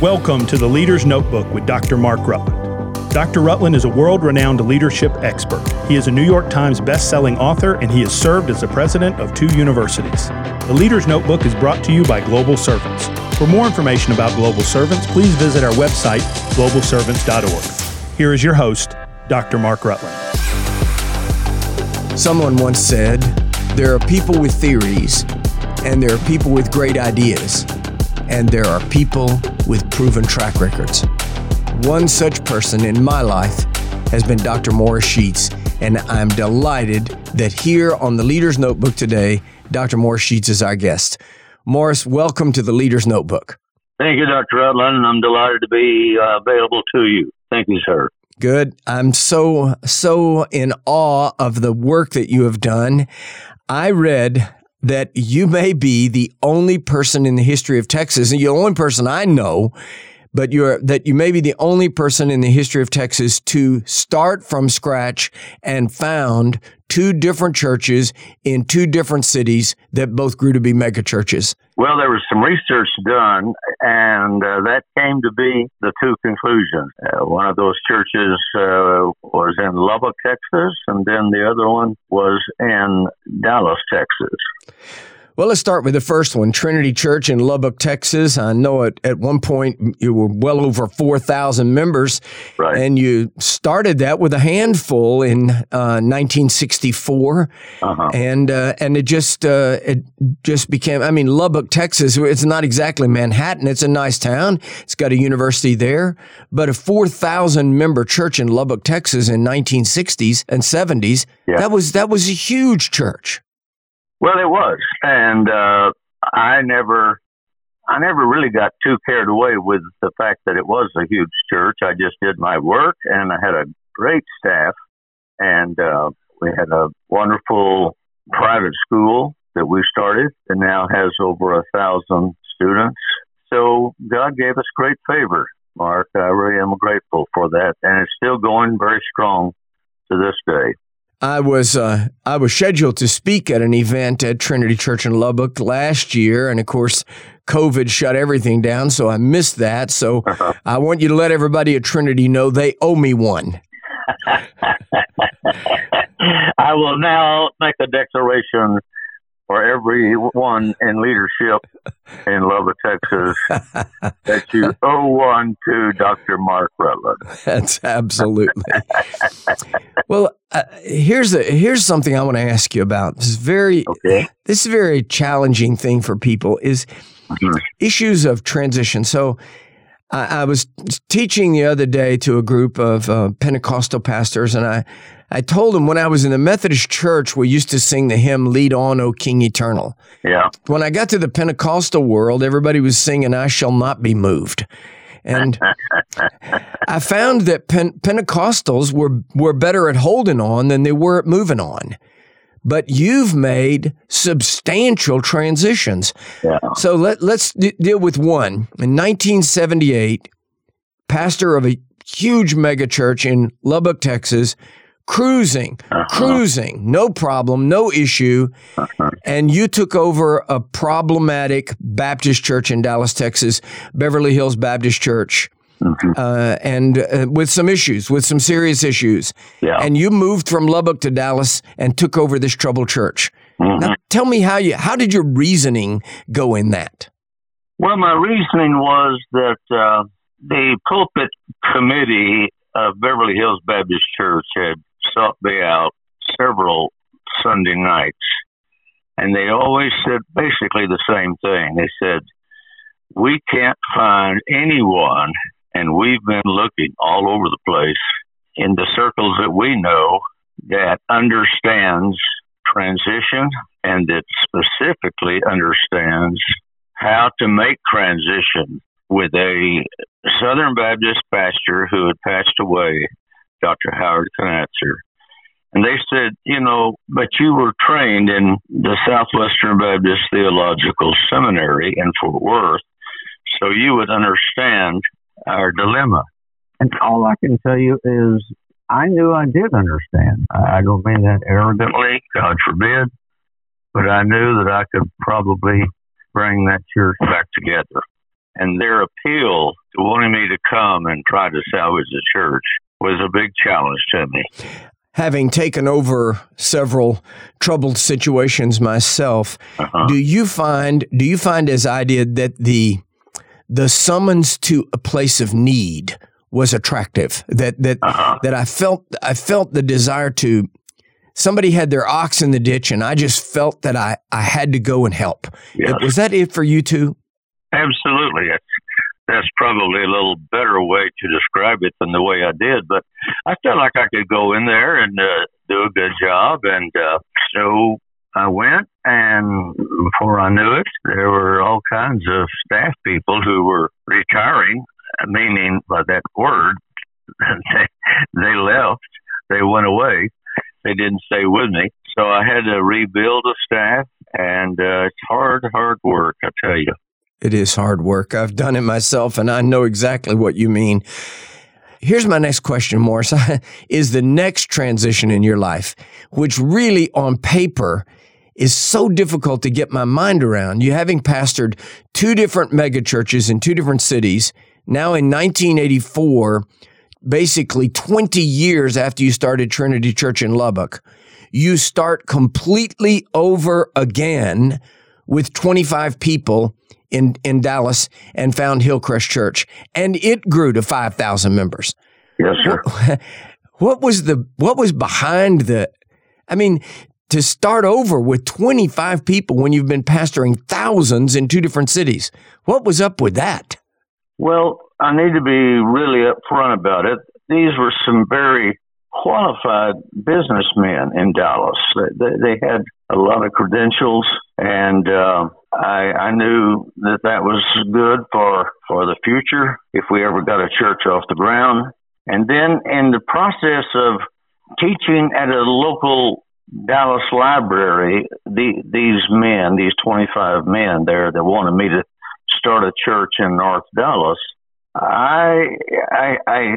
Welcome to the Leader's Notebook with Dr. Mark Rutland. Dr. Rutland is a world renowned leadership expert. He is a New York Times best-selling author and he has served as the president of two universities. The Leader's Notebook is brought to you by Global Servants. For more information about Global Servants, please visit our website, globalservants.org. Here is your host, Dr. Mark Rutland. Someone once said, There are people with theories, and there are people with great ideas and there are people with proven track records. One such person in my life has been Dr. Morris Sheats, and I'm delighted that here on the Leader's Notebook today, Dr. Morris Sheats is our guest. Morris, welcome to the Leader's Notebook. Thank you, Dr. Rutland. I'm delighted to be uh, available to you. Thank you, sir. Good. I'm so, so in awe of the work that you have done. I read that you may be the only person in the history of Texas, and the only person I know, but you're that you may be the only person in the history of Texas to start from scratch and found two different churches in two different cities that both grew to be megachurches. Well, there was some research done, and uh, that came to be the two conclusions. Uh, one of those churches uh, was in Lubbock, Texas, and then the other one was in Dallas, Texas. Well, let's start with the first one Trinity Church in Lubbock, Texas. I know at, at one point you were well over 4,000 members. Right. And you started that with a handful in uh, 1964. Uh-huh. And uh, and it just uh, it just became, I mean, Lubbock, Texas, it's not exactly Manhattan. It's a nice town, it's got a university there. But a 4,000 member church in Lubbock, Texas in 1960s and 70s, yeah. that, was, that was a huge church. Well, it was, and uh, I never, I never really got too carried away with the fact that it was a huge church. I just did my work, and I had a great staff, and uh, we had a wonderful private school that we started, and now has over a thousand students. So God gave us great favor, Mark. I really am grateful for that, and it's still going very strong to this day. I was uh, I was scheduled to speak at an event at Trinity Church in Lubbock last year, and of course, COVID shut everything down, so I missed that. So uh-huh. I want you to let everybody at Trinity know they owe me one. I will now make a declaration for everyone in leadership in Lubbock, Texas, that you owe one to Dr. Mark Rutland. That's absolutely. well, uh, here's a, here's something I want to ask you about. This is very okay. this is a very challenging thing for people is mm-hmm. issues of transition. So. I, I was teaching the other day to a group of uh, Pentecostal pastors, and I I told him when I was in the Methodist church, we used to sing the hymn, Lead On, O King Eternal. Yeah. When I got to the Pentecostal world, everybody was singing, I Shall Not Be Moved. And I found that Pen- Pentecostals were, were better at holding on than they were at moving on. But you've made substantial transitions. Yeah. So let, let's d- deal with one. In 1978, pastor of a huge megachurch in Lubbock, Texas, cruising, uh-huh. cruising, no problem, no issue. Uh-huh. And you took over a problematic Baptist church in Dallas, Texas, Beverly Hills Baptist Church. Mm-hmm. Uh, and uh, with some issues, with some serious issues. Yeah. And you moved from Lubbock to Dallas and took over this troubled church. Mm-hmm. Now, tell me how you, how did your reasoning go in that? Well, my reasoning was that uh, the pulpit committee of Beverly Hills Baptist Church had sought me out several Sunday nights, and they always said basically the same thing. They said, We can't find anyone, and we've been looking all over the place in the circles that we know that understands transition and that specifically understands how to make transition with a Southern Baptist pastor who had passed away Dr. Howard Conatser. And they said, you know, but you were trained in the Southwestern Baptist Theological Seminary in Fort Worth, so you would understand our dilemma. And all I can tell you is I knew I did understand. I don't mean that arrogantly, God forbid, but I knew that I could probably bring that church back together. and their appeal to wanting me to come and try to salvage the church was a big challenge to me. Having taken over several troubled situations myself, uh-huh. do you find do you find as I did that the the summons to a place of need was attractive that that uh-huh. that I felt I felt the desire to somebody had their ox in the ditch and I just felt that I I had to go and help. Yes. Was that it for you too? Absolutely. That's, probably a little better way to describe it than the way I did, but I felt like I could go in there and uh, do a good job and uh, so I went, and before I knew it, there were all kinds of staff people who were retiring, meaning by that word, they, they left, they went away, they didn't stay with me. So I had to rebuild a staff, and uh, it's hard, hard work, I tell you. It is hard work. I've done it myself, and I know exactly what you mean. Here's my next question, Morris. is the next transition in your life, which really on paper is so difficult to get my mind around. You having pastored two different megachurches in two different cities, now in 1984, basically 20 years after you started Trinity Church in Lubbock, you start completely over again with 25 people in, in Dallas and found Hillcrest Church. And it grew to 5,000 members. Yes, sir. What, what was the, what was behind the, I mean, to start over with 25 people when you've been pastoring thousands in two different cities. What was up with that? Well, I need to be really upfront about it. These were some very qualified businessmen in Dallas. They, they had a lot of credentials, and uh, I, I knew that that was good for for the future if we ever got a church off the ground. And then in the process of teaching at a local Dallas Library, the, these men, these 25 men there that wanted me to start a church in North Dallas, I, I, I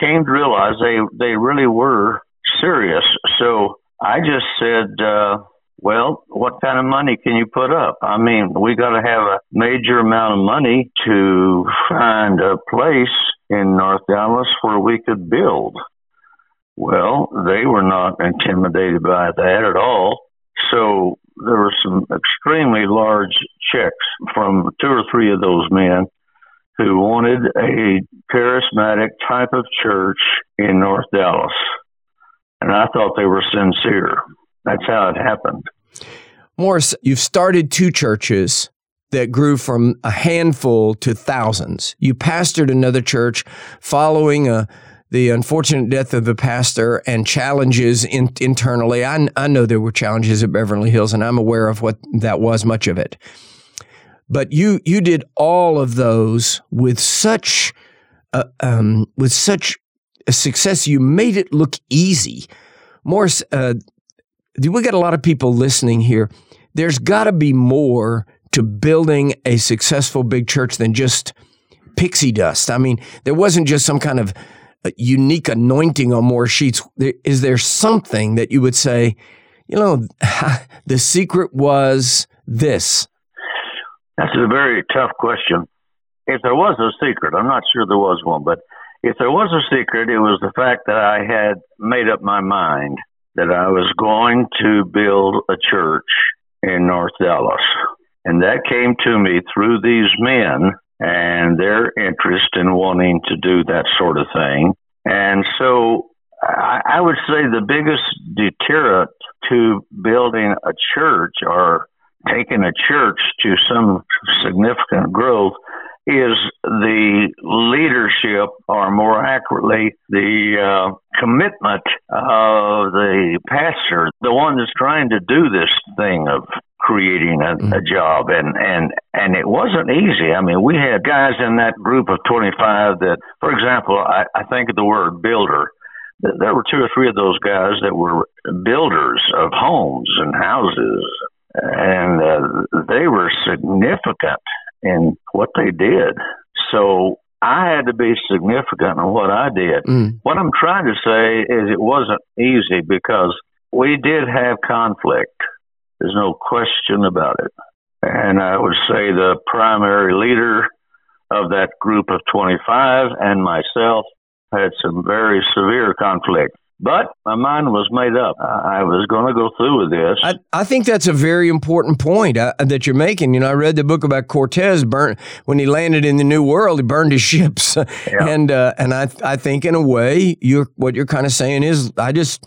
came to realize they, they really were serious. So I just said, uh, well, what kind of money can you put up? I mean, we got to have a major amount of money to find a place in North Dallas where we could build. Well, they were not intimidated by that at all. So there were some extremely large checks from two or three of those men who wanted a charismatic type of church in North Dallas. And I thought they were sincere. That's how it happened. Morris, you've started two churches that grew from a handful to thousands. You pastored another church following a the unfortunate death of the pastor and challenges in, internally. I, I know there were challenges at Beverly Hills, and I'm aware of what that was, much of it. But you you did all of those with such uh, um, with such success. You made it look easy. Morris, uh, we got a lot of people listening here. There's got to be more to building a successful big church than just pixie dust. I mean, there wasn't just some kind of uh, unique anointing on Morris Sheats? Is there something that you would say, you know, the secret was this? That's a very tough question. If there was a secret, I'm not sure there was one, but if there was a secret, it was the fact that I had made up my mind that I was going to build a church in North Dallas. And that came to me through these men and their interest in wanting to do that sort of thing. And so I, I would say the biggest deterrent to building a church or taking a church to some significant growth is the leadership, or more accurately, the uh, commitment of the pastor, the one that's trying to do this thing of creating a, a job. And and and it wasn't easy. I mean we had guys in that group of 25 that for example i, I think of the word builder. There were two or three of those guys that were builders of homes and houses. And uh, they were significant in what they did so I had to be significant in what I did. Mm. What I'm trying to say is it wasn't easy because we did have conflict there's no question about it. And I would say the primary leader of that group of 25 and myself had some very severe conflict. But my mind was made up. I was going to go through with this. I, I think that's a very important point uh, that you're making. You know, I read the book about Cortez. Burn when he landed in the New World, he burned his ships, yeah. and uh, and I I think in a way, you're what you're kind of saying is I just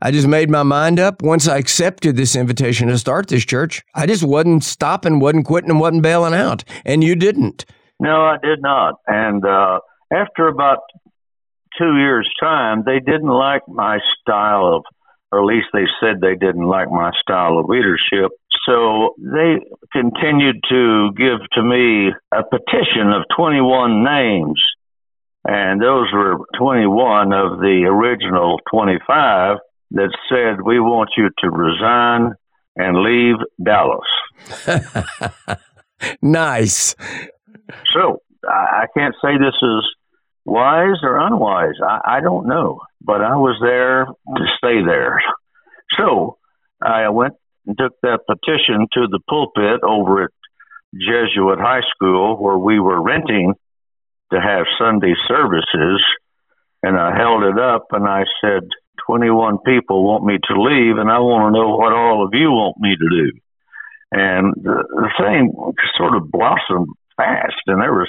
I just made my mind up once I accepted this invitation to start this church. I just wasn't stopping, wasn't quitting, and wasn't bailing out, and you didn't. No, I did not. And uh, after about two years' time, they didn't like my style of, or at least they said they didn't like my style of leadership. So they continued to give to me a petition of 21 names. And those were 21 of the original 25 that said, We want you to resign and leave Dallas. nice. So I can't say this is wise or unwise. I, I don't know, but I was there to stay there. So I went and took that petition to the pulpit over at Jesuit High School where we were renting to have Sunday services. And I held it up and I said, 21 people want me to leave, and I want to know what all of you want me to do. And the, the thing sort of blossomed fast, and there was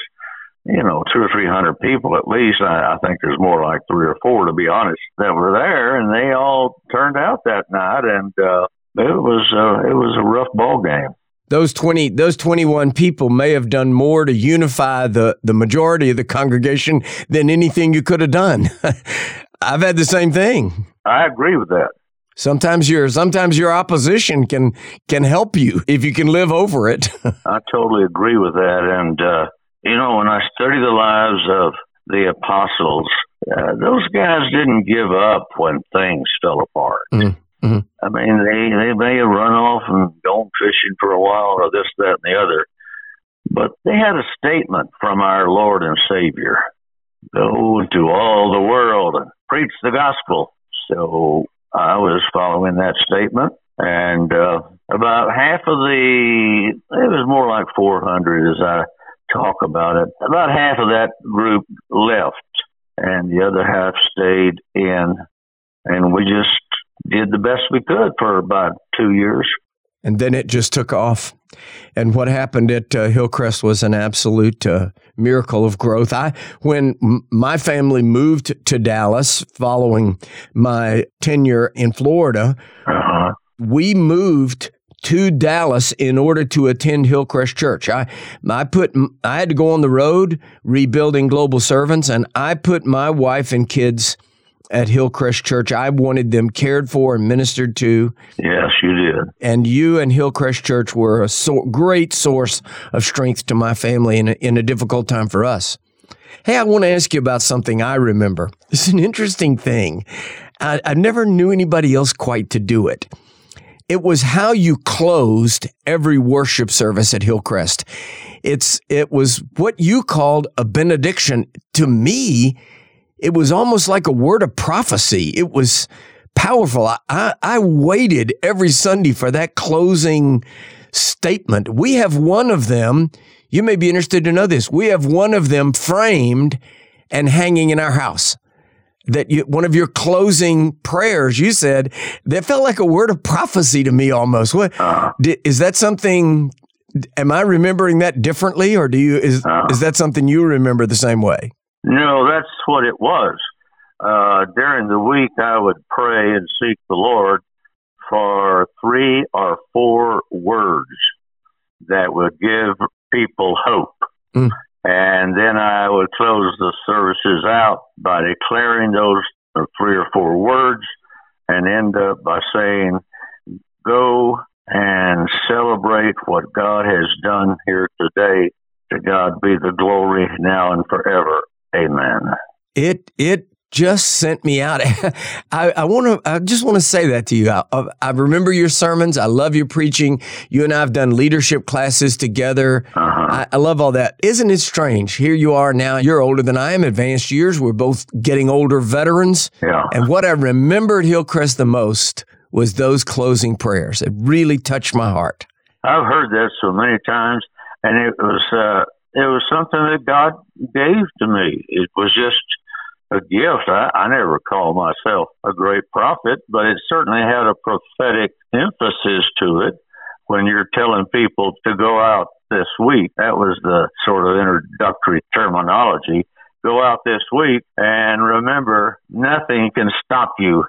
you know, two or three hundred people at least. I, I think there's more like three or four, to be honest, that were there, and they all turned out that night, and uh, it was uh, it was a rough ball game. Those twenty, those twenty-one people may have done more to unify the the majority of the congregation than anything you could have done. I've had the same thing. I agree with that. Sometimes your sometimes your opposition can can help you if you can live over it. I totally agree with that, and uh, you know, when I study the lives of the apostles, uh, those guys didn't give up when things fell apart. Mm-hmm. mm-hmm. I mean, they they may have run off and gone fishing for a while, or this, that, and the other, but they had a statement from our Lord and Savior: "Go into all the world and preach the gospel." So I was following that statement, and uh, about half of the it was more like 400 as I talk about it. About half of that group left, and the other half stayed in, and we just did the best we could for about two years. And then it just took off. And what happened at uh, Hillcrest was an absolute uh, miracle of growth. I, when m- my family moved to Dallas following my tenure in Florida, uh-huh. we moved to Dallas in order to attend Hillcrest Church. I I put I had to go on the road rebuilding global servants and I put my wife and kids at Hillcrest Church. I wanted them cared for and ministered to. Yes, you did. And you and Hillcrest Church were a so, great source of strength to my family in a, in a difficult time for us. Hey, I want to ask you about something I remember. It's an interesting thing. I, I never knew anybody else quite to do it. It was how you closed every worship service at Hillcrest. It's it was what you called a benediction. To me, it was almost like a word of prophecy. It was powerful. I, I, I waited every Sunday for that closing statement. We have one of them. You may be interested to know this. We have one of them framed and hanging in our house that you, one of your closing prayers you said that felt like a word of prophecy to me almost. What uh, is that something? Am I remembering that differently, or do you is uh, is that something you remember the same way? No, that's what it was. Uh, during the week, I would pray and seek the Lord for three or four words that would give people hope. Mm. And then I would close the services out by declaring those three or four words and end up by saying, Go and celebrate what God has done here today. To God be the glory now and forever. Amen. It it just sent me out. I, I want to. I just want to say that to you. I, I, remember your sermons. I love your preaching. You and I have done leadership classes together. Uh-huh. I, I, love all that. Isn't it strange? Here you are now. You're older than I am. Advanced years. We're both getting older veterans. Yeah. And what I remembered Hillcrest the most was those closing prayers. It really touched my heart. I've heard that so many times, and it was. Uh, it was something that God gave to me. It was just a gift. I, I never call myself a great prophet, but it certainly had a prophetic emphasis to it when you're telling people to go out this week. That was the sort of introductory terminology. Go out this week and remember nothing can stop you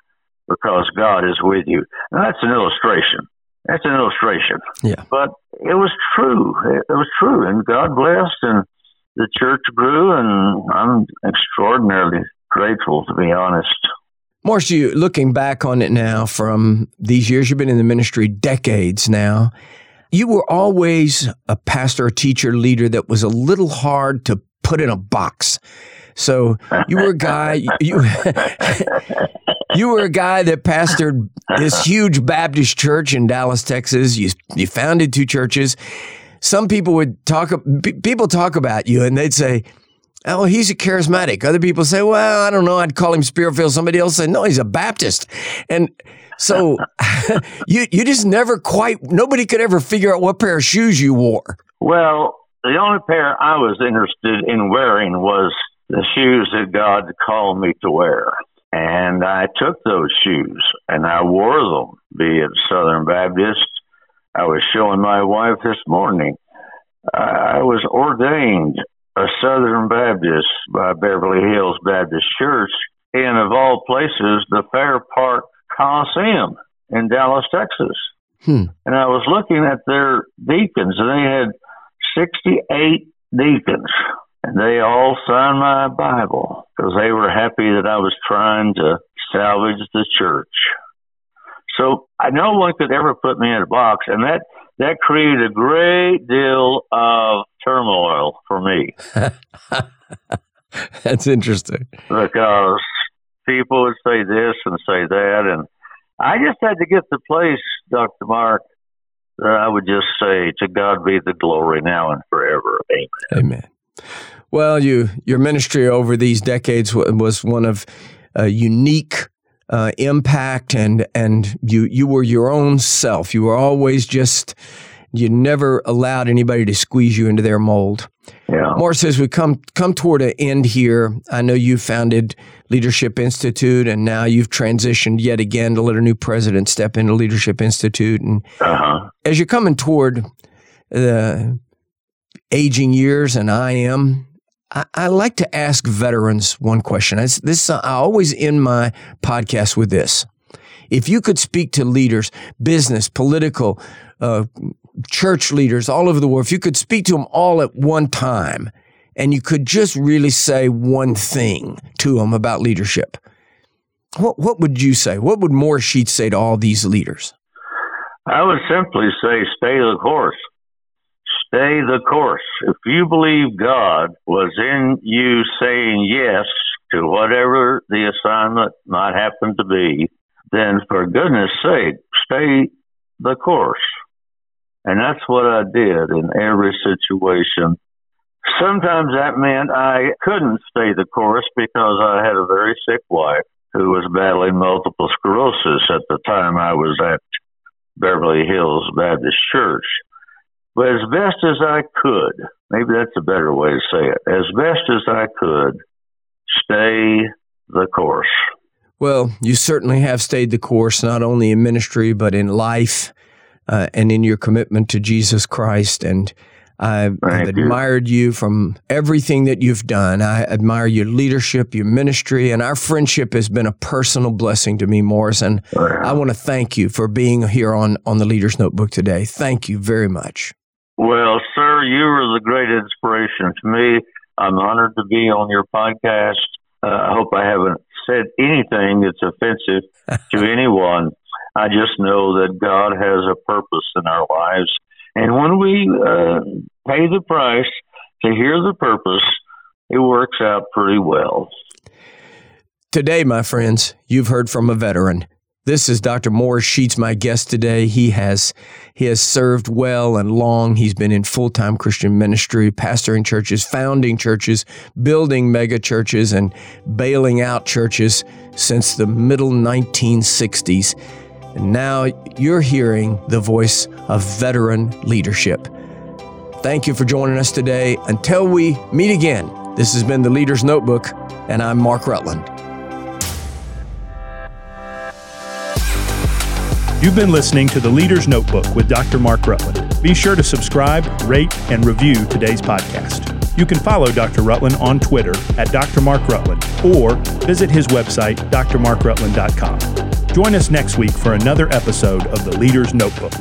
because God is with you. And that's an illustration. That's an illustration. Yeah. But it was true. It, it was true. And God blessed and the church grew and I'm extraordinarily grateful to be honest. You looking back on it now from these years you've been in the ministry decades now. You were always a pastor, a teacher, leader that was a little hard to put in a box. So you were a guy you you were a guy that pastored this huge Baptist church in Dallas, Texas. You you founded two churches. Some people would talk people talk about you and they'd say, "Oh, he's a charismatic." Other people say, "Well, I don't know. I'd call him spirit-filled." Somebody else said, "No, he's a Baptist." And so you you just never quite nobody could ever figure out what pair of shoes you wore. Well, the only pair I was interested in wearing was the shoes that God called me to wear. And I took those shoes and I wore them, be it Southern Baptist. I was showing my wife this morning. I was ordained a Southern Baptist by Beverly Hills Baptist Church in, of all places, the Fair Park Coliseum in Dallas, Texas. Hmm. And I was looking at their deacons, and they had 68 deacons, and they all signed my Bible because they were happy that I was trying to salvage the church. So I no one could ever put me in a box, and that that created a great deal of turmoil for me. That's interesting because people would say this and say that, and I just had to get the place, Doctor Mark, that I would just say, to God be the glory now and forever. Amen. Amen. Well, you your ministry over these decades was one of uh, unique uh, impact, and and you you were your own self. You were always just you never allowed anybody to squeeze you into their mold. Yeah. Morris, as we come come toward an end here, I know you founded Leadership Institute, and now you've transitioned yet again to let a new president step into Leadership Institute. And uh-huh. as you're coming toward the aging years, and I am, I, like to ask veterans one question. I, this I always end my podcast with this: If you could speak to leaders, business, political, uh, church leaders all over the world, if you could speak to them all at one time and you could just really say one thing to them about leadership, what, what would you say? What would Morris Sheats say to all these leaders? I would simply say stay the course. Stay the course. If you believe God was in you saying yes to whatever the assignment might happen to be, then for goodness sake, stay the course. And that's what I did in every situation. Sometimes that meant I couldn't stay the course because I had a very sick wife who was battling multiple sclerosis at the time I was at Beverly Hills Baptist Church. But as best as I could, maybe that's a better way to say it, as best as I could, stay the course. Well, you certainly have stayed the course, not only in ministry, but in life uh, and in your commitment to Jesus Christ. And I've, I've admired you. you from everything that you've done. I admire your leadership, your ministry, and our friendship has been a personal blessing to me, Morris. And I want to thank you for being here on, on the Leader's Notebook today. Thank you very much. Well, sir, you were the great inspiration to me. I'm honored to be on your podcast. Uh, I hope I haven't said anything that's offensive to anyone. I just know that God has a purpose in our lives. And when we uh, pay the price to hear the purpose, it works out pretty well. Today, my friends, you've heard from a veteran. This is Dr. Morris Sheats, my guest today. He has he has served well and long. He's been in full-time Christian ministry, pastoring churches, founding churches, building mega churches, and bailing out churches since the middle 1960s. And now you're hearing the voice of veteran leadership. Thank you for joining us today. Until we meet again, this has been the Leader's Notebook, and I'm Mark Rutland. You've been listening to the Leader's Notebook with Dr. Mark Rutland. Be sure to subscribe, rate, and review today's podcast. You can follow Dr. Rutland on Twitter at Dr. Mark Rutland or visit his website, drmarkrutland.com. Join us next week for another episode of the Leader's Notebook.